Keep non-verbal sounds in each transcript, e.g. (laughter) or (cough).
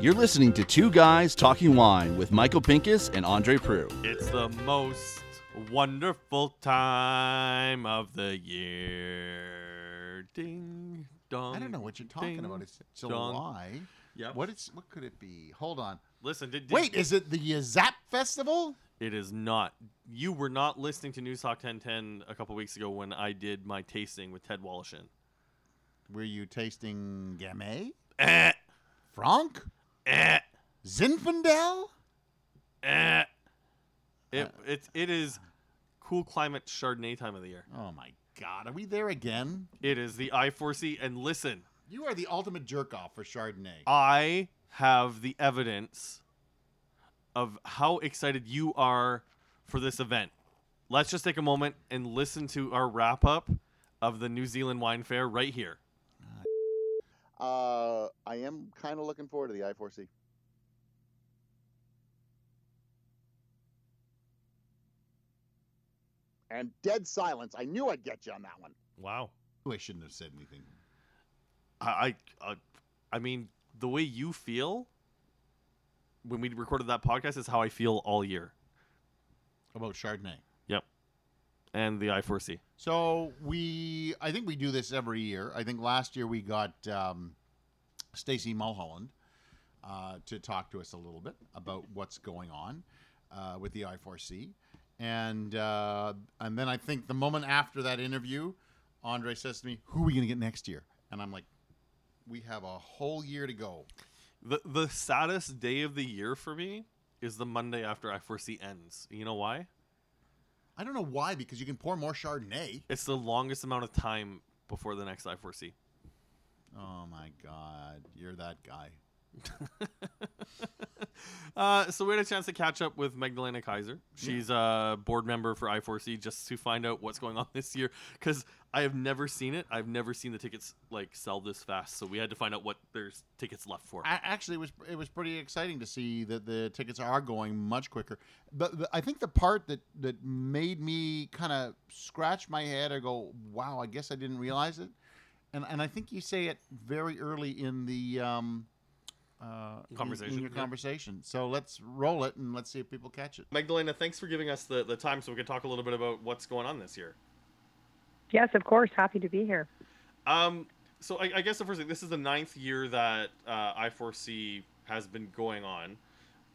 You're listening to Two Guys Talking Wine with Michael Pinkus and Andre Proulx. It's the most wonderful time of the year. Ding dong. I don't know what you're talking ding, about. It's dong. July. Yep. What is? What could it be? Hold on. Listen, did, did- Wait, is it the Zap Festival? It is not. You were not listening to News Talk 1010 a couple weeks ago when I did my tasting with Ted Woloshyn. Were you tasting Gamay? Eh, Franc? eh, Zinfandel? eh. It, it, it is cool climate Chardonnay time of the year. Oh my God, are we there again? It is the I4C. And listen, You are the ultimate jerk off for Chardonnay. I have the evidence of how excited you are for this event. Let's just take a moment and listen to our wrap up of the New Zealand Wine Fair right here. Uh, I am kind of looking forward to the I4C. And dead silence. I knew I'd get you on that one. Wow. I shouldn't have said anything. I, I, uh, I mean, the way you feel when we recorded that podcast is how I feel all year. About Chardonnay. Yep. And the I4C. So we, I think we do this every year. I think last year we got um, Stacy Mulholland uh, to talk to us a little bit about what's going on uh, with the I4C, and uh, and then I think the moment after that interview, Andre says to me, "Who are we going to get next year?" And I'm like, "We have a whole year to go." The, the saddest day of the year for me is the Monday after I4C ends. You know why? I don't know why, because you can pour more Chardonnay. It's the longest amount of time before the next I4C. Oh my God, you're that guy. (laughs) Uh, so we had a chance to catch up with Magdalena Kaiser. She's a board member for I4C just to find out what's going on (laughs) this year because I have never seen it. I've never seen the tickets like sell this fast. So we had to find out what there's tickets left for. A- Actually, it was it was pretty exciting to see that the tickets are going much quicker. But the, I think the part that that made me kind of scratch my head or go, "Wow, I guess I didn't realize it," and and I think you say it very early in the um, uh, Conversation, in your yeah. conversation. So let's roll it and let's see if people catch it. Magdalena, thanks for giving us the, the time so we could talk a little bit about what's going on this year. Yes, of course. Happy to be here. Um, so I, I guess the first thing, this is the ninth year that uh, I4C has been going on,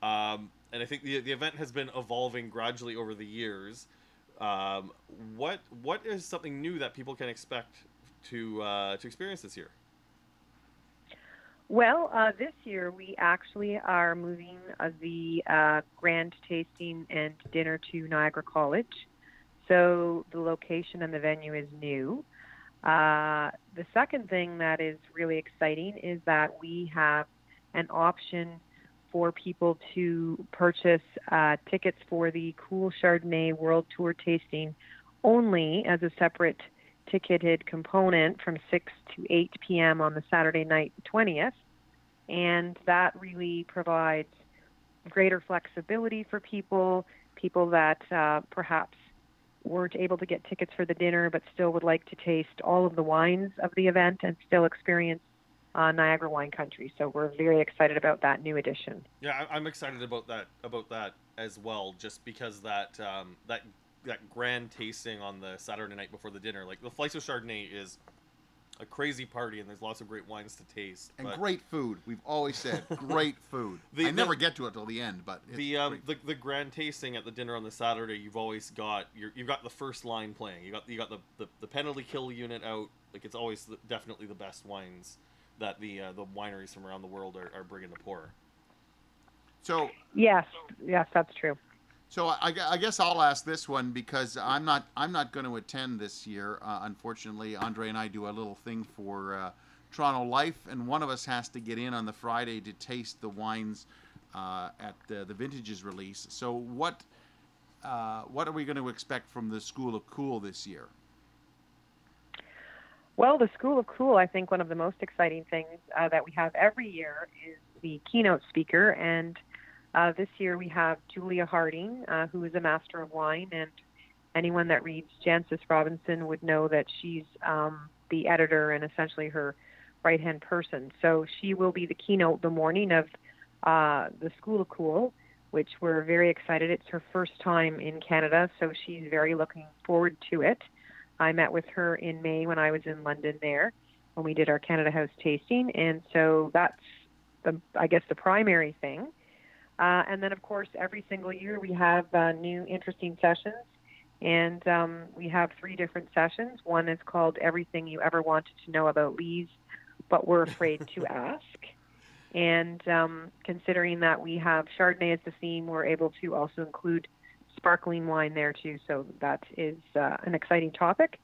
um, and I think the the event has been evolving gradually over the years. Um, what what is something new that people can expect to uh, to experience this year? Well, uh, this year we actually are moving uh, the uh, grand tasting and dinner to Niagara College. So the location and the venue is new. Uh, the second thing that is really exciting is that we have an option for people to purchase uh, tickets for the Cool Chardonnay World Tour tasting only as a separate ticketed component from 6 to 8 p.m. on the Saturday night, 20th. And that really provides greater flexibility for people, people that uh, perhaps weren't able to get tickets for the dinner but still would like to taste all of the wines of the event and still experience uh, Niagara wine country. So we're very excited about that new addition. Yeah, I'm excited about that about that as well, just because that um, that that grand tasting on the Saturday night before the dinner, like the Flights of Chardonnay, is a crazy party, and there's lots of great wines to taste. And but great food. We've always said (laughs) great food. The- I the- never get to it till the end, but it's the um, great. the, the grand tasting at the dinner on the Saturday, you've always got your you've got the first line playing. You got you got the, the, the penalty kill unit out. Like it's always the, definitely the best wines that the uh, the wineries from around the world are, are bringing to pour. so Yes, yes, that's true. So I, I guess I'll ask this one because I'm not I'm not going to attend this year. Uh, unfortunately, Andre and I do a little thing for uh, Toronto Life, and one of us has to get in on the Friday to taste the wines uh, at the, the vintages release. So what uh, what are we going to expect from the School of Cool this year? Well, the School of Cool, I think one of the most exciting things uh, that we have every year is the keynote speaker. And uh, this year we have Julia Harding, uh, who is a master of wine and anyone that reads Jancis Robinson would know that she's um, the editor and essentially her right hand person. So she will be the keynote the morning of uh, the School of Cool, which we're very excited. It's her first time in Canada, so she's very looking forward to it. I met with her in May when I was in London there when we did our Canada House tasting, and so that's the I guess the primary thing. Uh, and then, of course, every single year we have uh, new interesting sessions, and um, we have three different sessions. One is called "Everything You Ever Wanted to Know About Lees, but Were Afraid to (laughs) Ask." And um, considering that we have Chardonnay as the theme, we're able to also include sparkling wine there too. So that is uh, an exciting topic.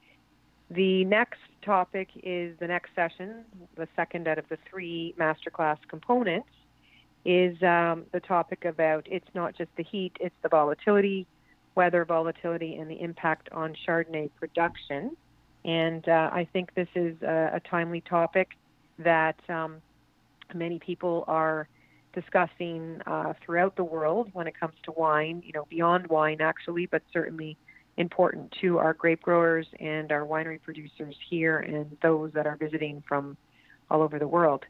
The next topic is the next session, the second out of the three masterclass components, is um, the topic about it's not just the heat, it's the volatility, weather volatility, and the impact on Chardonnay production. And uh, I think this is a, a timely topic that um, many people are discussing uh, throughout the world when it comes to wine, you know, beyond wine actually, but certainly important to our grape growers and our winery producers here and those that are visiting from all over the world.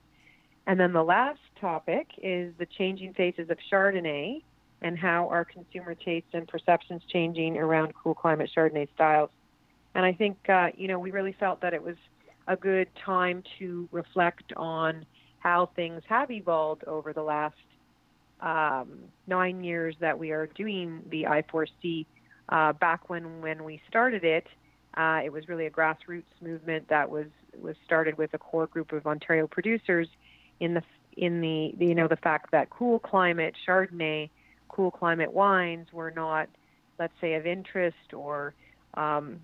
And then the last topic is the changing faces of Chardonnay and how our consumer tastes and perceptions changing around cool climate Chardonnay styles. And I think, uh, you know, we really felt that it was a good time to reflect on how things have evolved over the last um, nine years that we are doing the I4C. Uh, back when when we started it, uh, it was really a grassroots movement that was was started with a core group of Ontario producers in the in the you know the fact that cool climate Chardonnay, cool climate wines were not, let's say, of interest or um,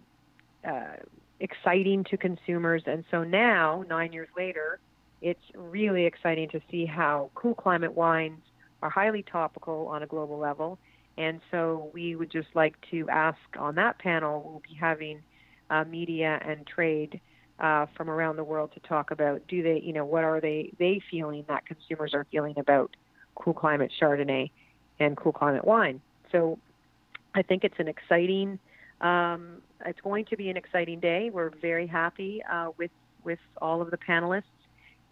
uh, exciting to consumers, and so now nine years later, it's really exciting to see how cool climate wines are highly topical on a global level. And so we would just like to ask on that panel, we'll be having uh, media and trade uh, from around the world to talk about do they, you know, what are they they feeling that consumers are feeling about cool climate Chardonnay and cool climate wine. So I think it's an exciting, um, it's going to be an exciting day. We're very happy uh, with with all of the panelists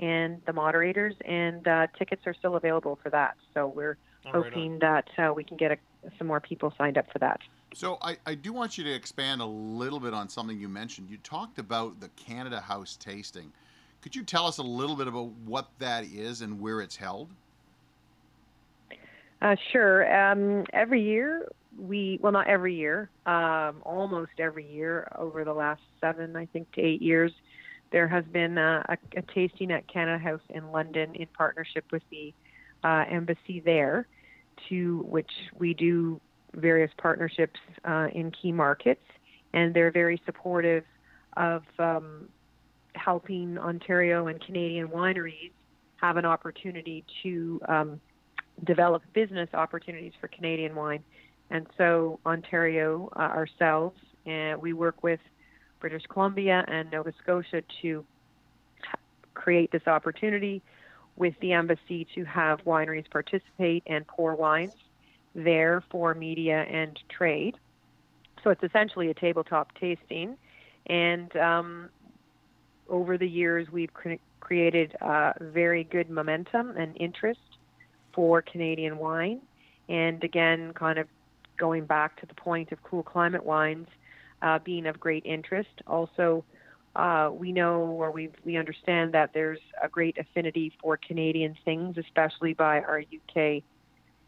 and the moderators, and uh, tickets are still available for that. So we're right hoping that uh, we can get a, some more people signed up for that. So I, I do want you to expand a little bit on something you mentioned. You talked about the Canada House tasting. Could you tell us a little bit about what that is and where it's held? Uh, sure. Um, every year, we, well, not every year, um, almost every year over the last seven, I think, to eight years, there has been uh, a, a tasting at Canada House in London in partnership with the uh, embassy there, to which we do various partnerships uh, in key markets, and they're very supportive of um, helping Ontario and Canadian wineries have an opportunity to um, develop business opportunities for Canadian wine. And so, Ontario, uh, ourselves, uh, we work with British Columbia and Nova Scotia to create this opportunity with the embassy to have wineries participate and pour wines there for media and trade. So it's essentially a tabletop tasting. And um, over the years, we've cre- created very good momentum and interest for Canadian wine. And again, kind of going back to the point of cool climate wines uh, being of great interest. Also, uh, we know or we we understand that there's a great affinity for Canadian things, especially by our UK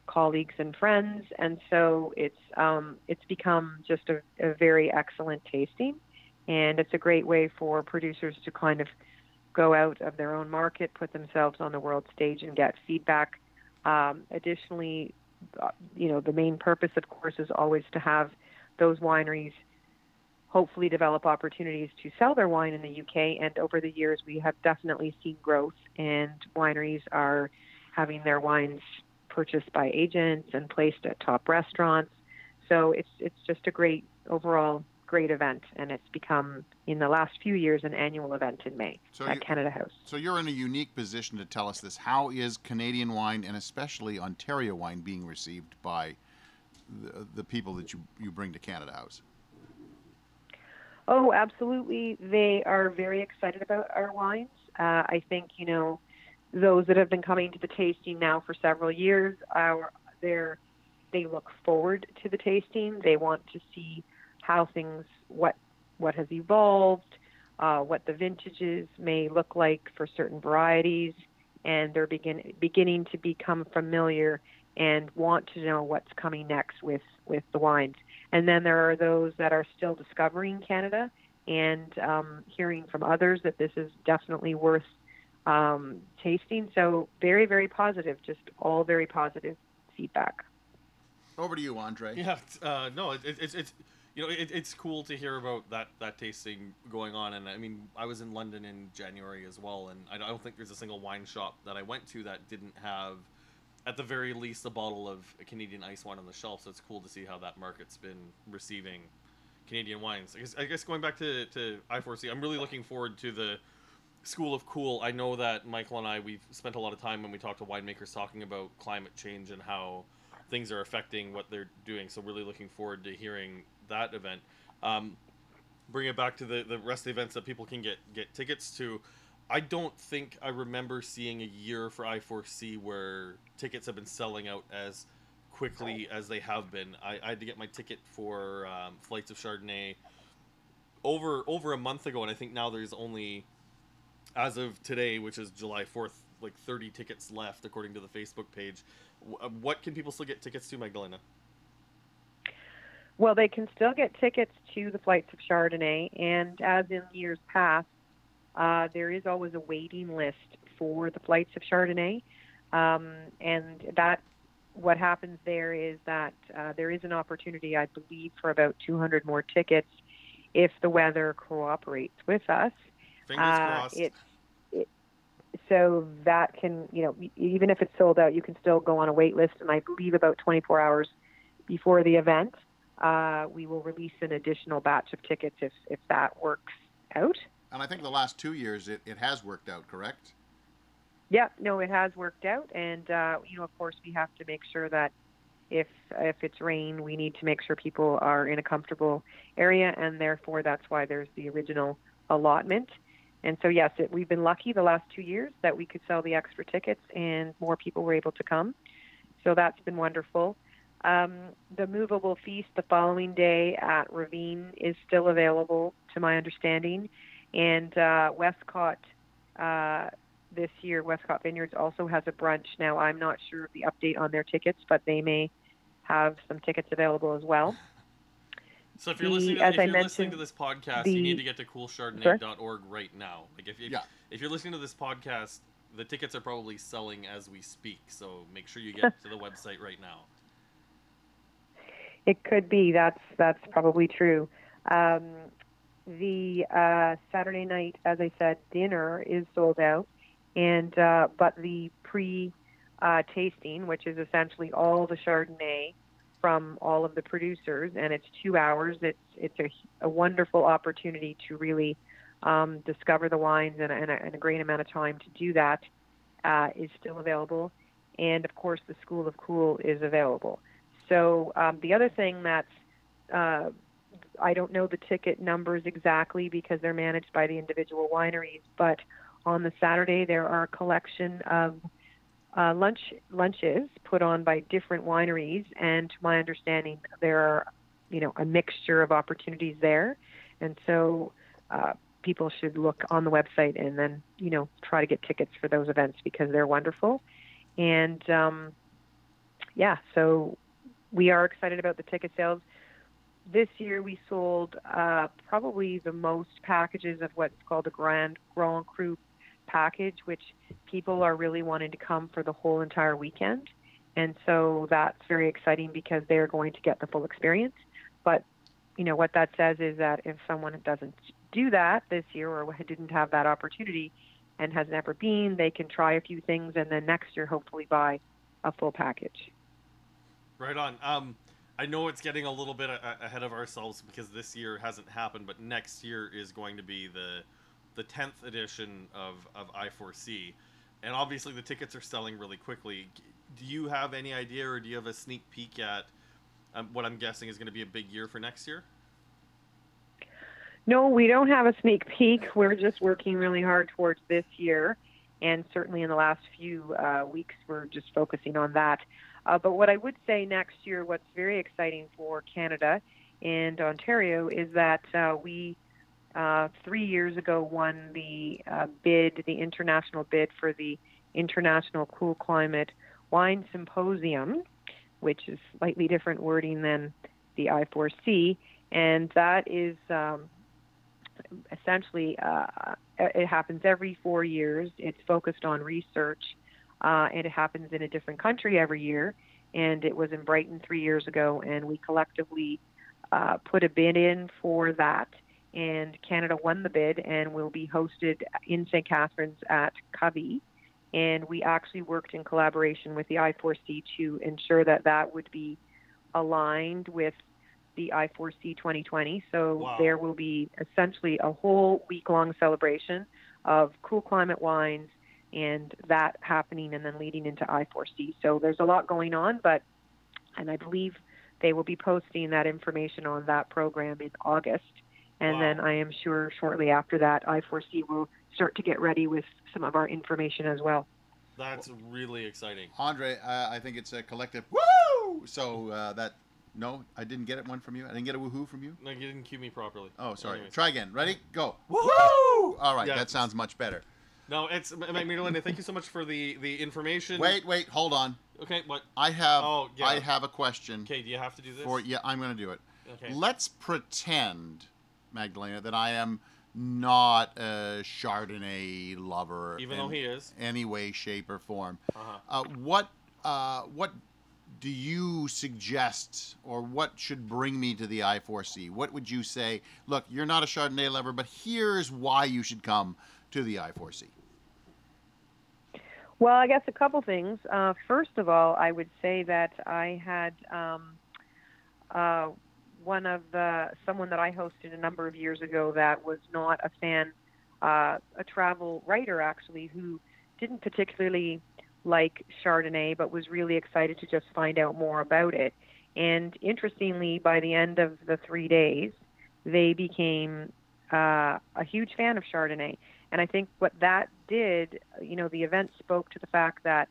colleagues and friends, and so it's um, it's become just a, a very excellent tasting, and it's a great way for producers to kind of go out of their own market, put themselves on the world stage, and get feedback. Um, additionally, uh, you know, the main purpose, of course, is always to have those wineries hopefully develop opportunities to sell their wine in the UK. And over the years, we have definitely seen growth, and wineries are having their wines purchased by agents and placed at top restaurants. So it's it's just a great overall great event, and it's become in the last few years an annual event in May So at you- Canada House. So you're in a unique position to tell us this. How is Canadian wine and especially Ontario wine being received by the, the people that you, you bring to Canada House? Oh, absolutely. They are very excited about our wines. Uh, I think you know those that have been coming to the tasting now for several years are they're they look forward to the tasting. They want to see how things what what has evolved, uh, what the vintages may look like for certain varieties, and they're begin, beginning to become familiar and want to know what's coming next with, with the wines. And then there are those that are still discovering Canada and um, hearing from others that this is definitely worth um, tasting. So very, very positive, just all very positive feedback. Over to you, Andre. Yeah, uh, no, it, it, it's it's you know it, it's cool to hear about that that tasting going on, and I mean I was in London in January as well, and I don't think there's a single wine shop that I went to that didn't have at the very least a bottle of Canadian ice wine on the shelf. So it's cool to see how that market's been receiving Canadian wines. I guess, I guess going back to to I4C, I'm really looking forward to the School of Cool. I know that Michael and I we've spent a lot of time when we talk to winemakers talking about climate change and how things are affecting what they're doing. So really looking forward to hearing that event. Um, bring it back to the, the rest of the events that people can get get tickets to. I don't think I remember seeing a year for I4C where tickets have been selling out as quickly as they have been. I, I had to get my ticket for um, Flights of Chardonnay over over a month ago, and I think now there's only, as of today, which is July 4th, like 30 tickets left according to the Facebook page. Uh, what can people still get tickets to, Magdalena? Well, they can still get tickets to the flights of Chardonnay, and as in years past, uh, there is always a waiting list for the flights of Chardonnay, um, and that what happens there is that uh, there is an opportunity, I believe, for about 200 more tickets if the weather cooperates with us. Fingers uh, crossed. It's so that can you know even if it's sold out you can still go on a wait list and i believe about 24 hours before the event uh, we will release an additional batch of tickets if if that works out and i think the last two years it, it has worked out correct yeah no it has worked out and uh, you know of course we have to make sure that if if it's rain we need to make sure people are in a comfortable area and therefore that's why there's the original allotment and so, yes, it, we've been lucky the last two years that we could sell the extra tickets and more people were able to come. So that's been wonderful. Um, the movable feast the following day at Ravine is still available, to my understanding. And uh, Westcott uh, this year, Westcott Vineyards also has a brunch. Now, I'm not sure of the update on their tickets, but they may have some tickets available as well. So if you're the, listening, to, if you're listening to this podcast, the, you need to get to coolchardonnay.org right now. Like if, if, yeah. if you're listening to this podcast, the tickets are probably selling as we speak. So make sure you get to the (laughs) website right now. It could be. That's that's probably true. Um, the uh, Saturday night, as I said, dinner is sold out, and uh, but the pre uh, tasting, which is essentially all the Chardonnay from all of the producers, and it's two hours. It's it's a, a wonderful opportunity to really um, discover the wines and, and, a, and, a, great amount of time to do that uh, is still available. And of course, the School of Cool is available. So um, the other thing that's uh, I don't know the ticket numbers exactly because they're managed by the individual wineries, but on the Saturday there are a collection of uh, lunch lunches put on by different wineries, and to my understanding, there are you know a mixture of opportunities there, and so uh, people should look on the website and then you know try to get tickets for those events because they're wonderful, and um, yeah, so we are excited about the ticket sales. This year we sold uh, probably the most packages of what's called the Grand Grand Cru package, which people are really wanting to come for the whole entire weekend. And so that's very exciting because they're going to get the full experience. But, you know, what that says is that if someone doesn't do that this year or didn't have that opportunity and has never been, they can try a few things and then next year hopefully buy a full package. Right on. Um, I know it's getting a little bit a- ahead of ourselves because this year hasn't happened, but next year is going to be the the 10th edition of, of I4C. And obviously, the tickets are selling really quickly. Do you have any idea, or do you have a sneak peek at um, what I'm guessing is going to be a big year for next year? No, we don't have a sneak peek. We're just working really hard towards this year, and certainly in the last few uh, weeks, we're just focusing on that. Uh, but what I would say next year, what's very exciting for Canada and Ontario, is that uh, we uh, three years ago won the uh, bid, the international bid for the International Cool Climate Wine Symposium, which is slightly different wording than the I4C, and that is um, essentially uh, it happens every four years. It's focused on research, uh, and it happens in a different country every year. And it was in Brighton three years ago, and we collectively uh, put a bid in for that. And Canada won the bid, and will be hosted in St. Catharines at CCOVI. And we actually worked in collaboration with the I4C to ensure that that would be aligned with the I4C 2020. So Wow. there will be essentially a whole week long celebration of cool climate wines and that happening and then leading into I4C. So there's a lot going on, but, and I believe they will be posting that information on that program in August. And Wow. then I am sure shortly after that, I4C will start to get ready with some of our information as well. That's really exciting. Andre, uh, I think it's a collective woo. So uh, that no, I didn't get it one from you. I didn't get a woohoo from you. No, you didn't cue me properly. Oh, sorry. Anyways. Try again. Ready? Go. Woohoo! All right, Yeah. that sounds much better. No, it's Magdalena. Thank you so much for the the information. Wait, wait, hold on. Okay. What? I have Oh, yeah. I have a question Okay. Do you have to do this? for yeah, I'm going to do it. Okay. Let's pretend, Magdalena, that I am not a Chardonnay lover Even though he is. any way, shape, or form. Uh-huh. Uh, what uh, what do you suggest, or what should bring me to the I4C? What would you say? Look, you're not a Chardonnay lover, but here's why you should come to the I4C. Well, I guess a couple things. Uh, first of all, I would say that I had um, uh, one of the someone that I hosted a number of years ago that was not a fan, uh, a travel writer actually, who didn't particularly like Chardonnay, but was really excited to just find out more about it. And interestingly, by the end of the three days, they became uh, a huge fan of Chardonnay. And I think what that did, you know, the event spoke to the fact that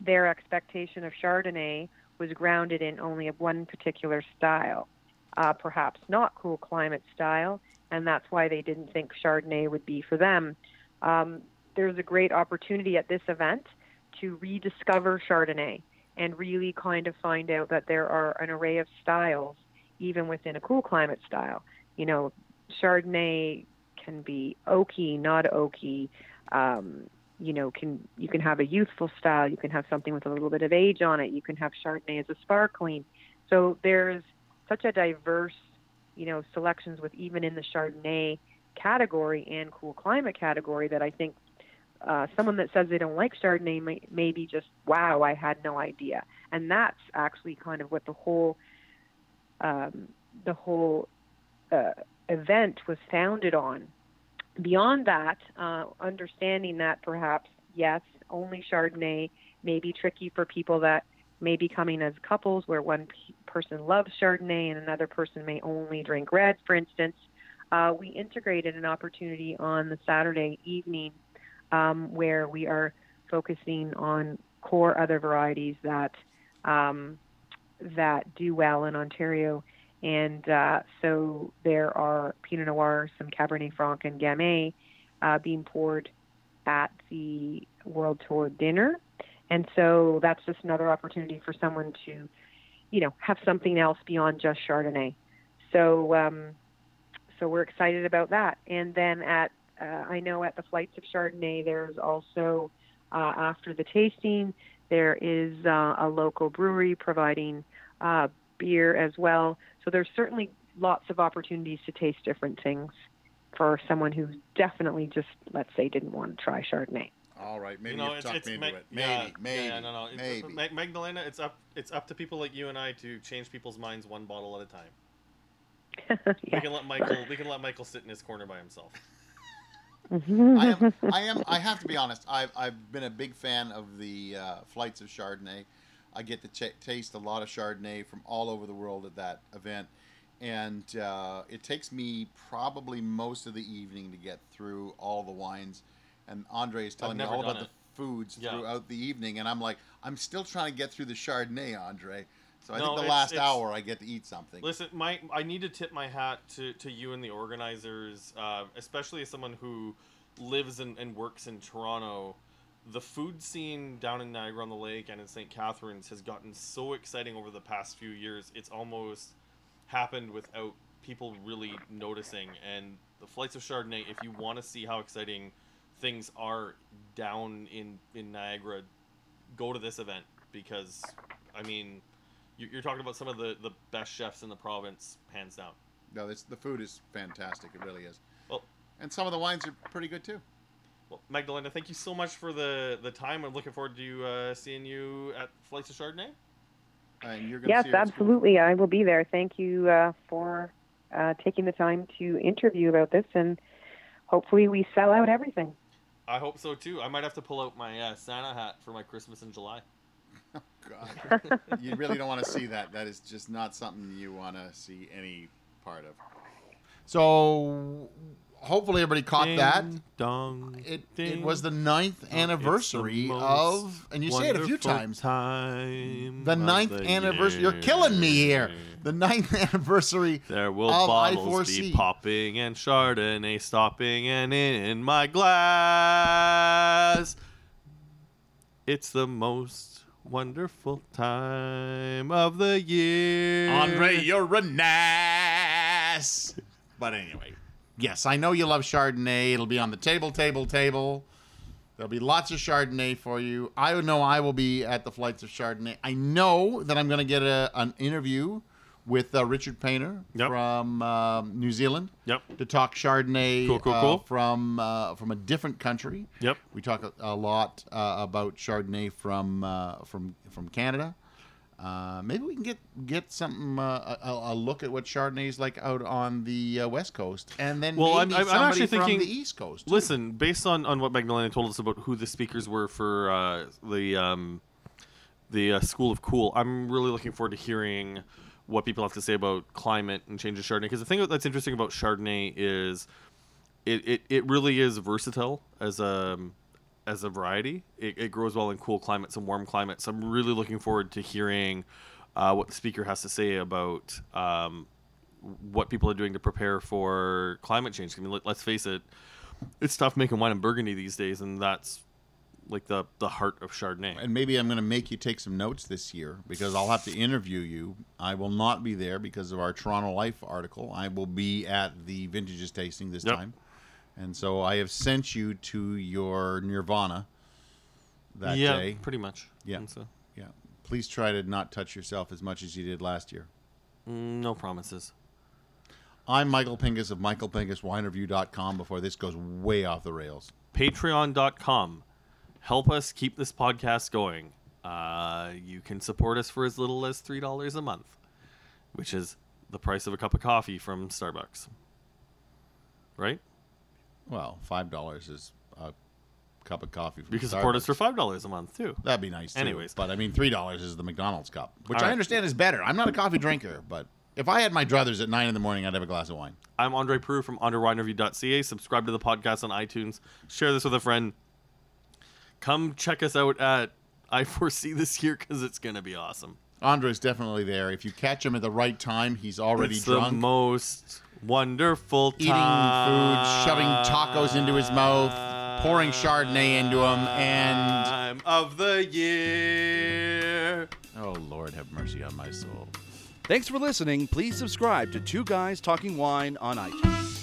their expectation of Chardonnay was grounded in only one particular style, uh, perhaps not cool climate style, and that's why they didn't think Chardonnay would be for them. Um, there's a great opportunity at this event to rediscover Chardonnay and really kind of find out that there are an array of styles even within a cool climate style. You know, Chardonnay can be oaky, not oaky. Um, you know, can you can have a youthful style. You can have something with a little bit of age on it. You can have Chardonnay as a sparkling. So there's such a diverse, you know, selections with even in the Chardonnay category and cool climate category that I think uh, someone that says they don't like Chardonnay may, may be just, wow, I had no idea. And that's actually kind of what the whole um, the whole uh, event was founded on. Beyond that, uh, understanding that perhaps yes, only Chardonnay may be tricky for people that may be coming as couples, where one p- person loves Chardonnay and another person may only drink red, for instance. Uh, we integrated an opportunity on the Saturday evening um, where we are focusing on core other varieties that um, that do well in Ontario. And uh, so there are Pinot Noir, some Cabernet Franc, and Gamay uh, being poured at the World Tour dinner. And so that's just another opportunity for someone to, you know, have something else beyond just Chardonnay. So, um, so we're excited about that. And then at, uh, I know at the Flights of Chardonnay, there's also uh, after the tasting, there is uh, a local brewery providing uh, beer as well. So there's certainly lots of opportunities to taste different things for someone who definitely just, let's say, didn't want to try Chardonnay. All right, maybe you know, you've it's, talked it's me into it. Maybe, yeah, maybe, yeah, no, no. It's, maybe. Mag- Magdalena, it's up, it's up to people like you and I to change people's minds one bottle at a time. (laughs) yeah. We can let Michael, we can let Michael sit in his corner by himself. (laughs) I am, I am, I have to be honest. I've, I've been a big fan of the uh, flights of Chardonnay. I get to ch- taste a lot of Chardonnay from all over the world at that event, and uh, it takes me probably most of the evening to get through all the wines. And Andre is telling me all about done the foods Yeah. throughout the evening, and I'm like, I'm still trying to get through the Chardonnay, Andre. So I No, think the it's- last it's- hour I get to eat something. Listen, my I need to tip my hat to, to you and the organizers, uh, especially as someone who lives and, and works in Toronto. The food scene down in Niagara on the Lake and in St. Catharines has gotten so exciting over the past few years. It's almost happened without people really noticing. And the flights of Chardonnay, if you want to see how exciting things are down in in Niagara, go to this event because, I mean, you- you're talking about some of the, the best chefs in the province, hands down. No, this, the food is fantastic. It really is. Well, And some of the wines are pretty good too. Well, Magdalena, thank you so much for the, the time. I'm looking forward to uh, seeing you at Flights of Chardonnay. And you're Yes, see her school. absolutely. I will be there. Thank you uh, for uh, taking the time to interview about this, and hopefully we sell out everything. I hope so too. I might have to pull out my uh, Santa hat for my Christmas in July. (laughs) God. (laughs) you really don't want to see that. That is just not something you want to see any part of. So hopefully everybody caught that. Dong. It, it was the ninth anniversary of, and you say it a few times. Time The ninth anniversary. You're killing me here. The ninth (laughs) anniversary. There will of bottles I4C. be popping and Chardonnay stopping and in my glass. It's the most wonderful time of the year. Andre, you're a ass. But anyway, yes, I know you love Chardonnay. It'll be on the table, table, table. There'll be lots of Chardonnay for you. I know I will be at the flights of Chardonnay. I know that I'm going to get a, an interview with uh, Richard Painter Yep. from um, New Zealand Yep. to talk Chardonnay Cool, cool, uh, cool. from uh, from a different country. Yep. We talk a, a lot uh, about Chardonnay from uh, from from Canada. Uh, maybe we can get get something uh, a, a look at what Chardonnay is like out on the uh, west coast, and then Well, I'm- maybe I'm- actually from thinking- the east coast. too. Listen, based on, on what Magdalena told us about who the speakers were for uh, the um, the uh, School of Cool, I'm really looking forward to hearing what people have to say about climate and change of Chardonnay. Because the thing that's interesting about Chardonnay is it, it, it really is versatile as a as a variety. It, it grows well in cool climates and warm climates. I'm really looking forward to hearing uh, what the speaker has to say about um, what people are doing to prepare for climate change. I mean, let, let's face it, it's tough making wine in Burgundy these days, and that's like the the heart of Chardonnay. and maybe I'm going to make you take some notes this year because I'll have to interview you. I will not be there because of our Toronto Life article. I will be at the vintages tasting this Yep. time, and so I have sent you to your Nirvana that yeah, day. pretty much. Yeah. So, Yeah. Please try to not touch yourself as much as you did last year. mm, no promises. I'm Michael Pinkus of michaelpinkuswinereview.com before this goes way off the rails. Patreon.com. Help us keep this podcast going. Uh, you can support us for as little as three dollars a month, which is the price of a cup of coffee from Starbucks. Right? Well, $5 is a cup of coffee. From can support us for five dollars a month too. That'd be nice. Too. Anyways. but I mean, three dollars is the McDonald's cup, which All I right. understand is better. I'm not a coffee drinker, but if I had my druthers at nine in the morning, I'd have a glass of wine. I'm Andre Proulx from underwinereview.ca. Subscribe to the podcast on iTunes. Share this with a friend. Come check us out at I4C this year because it's going to be awesome. Andre's definitely there. If you catch him at the right time, he's already it's the drunk, most wonderful eating food, shoving tacos into his mouth, pouring Chardonnay into him, and time of the year. oh Lord, have mercy on my soul. Thanks for listening. Please subscribe to Two Guys Talking Wine on iTunes.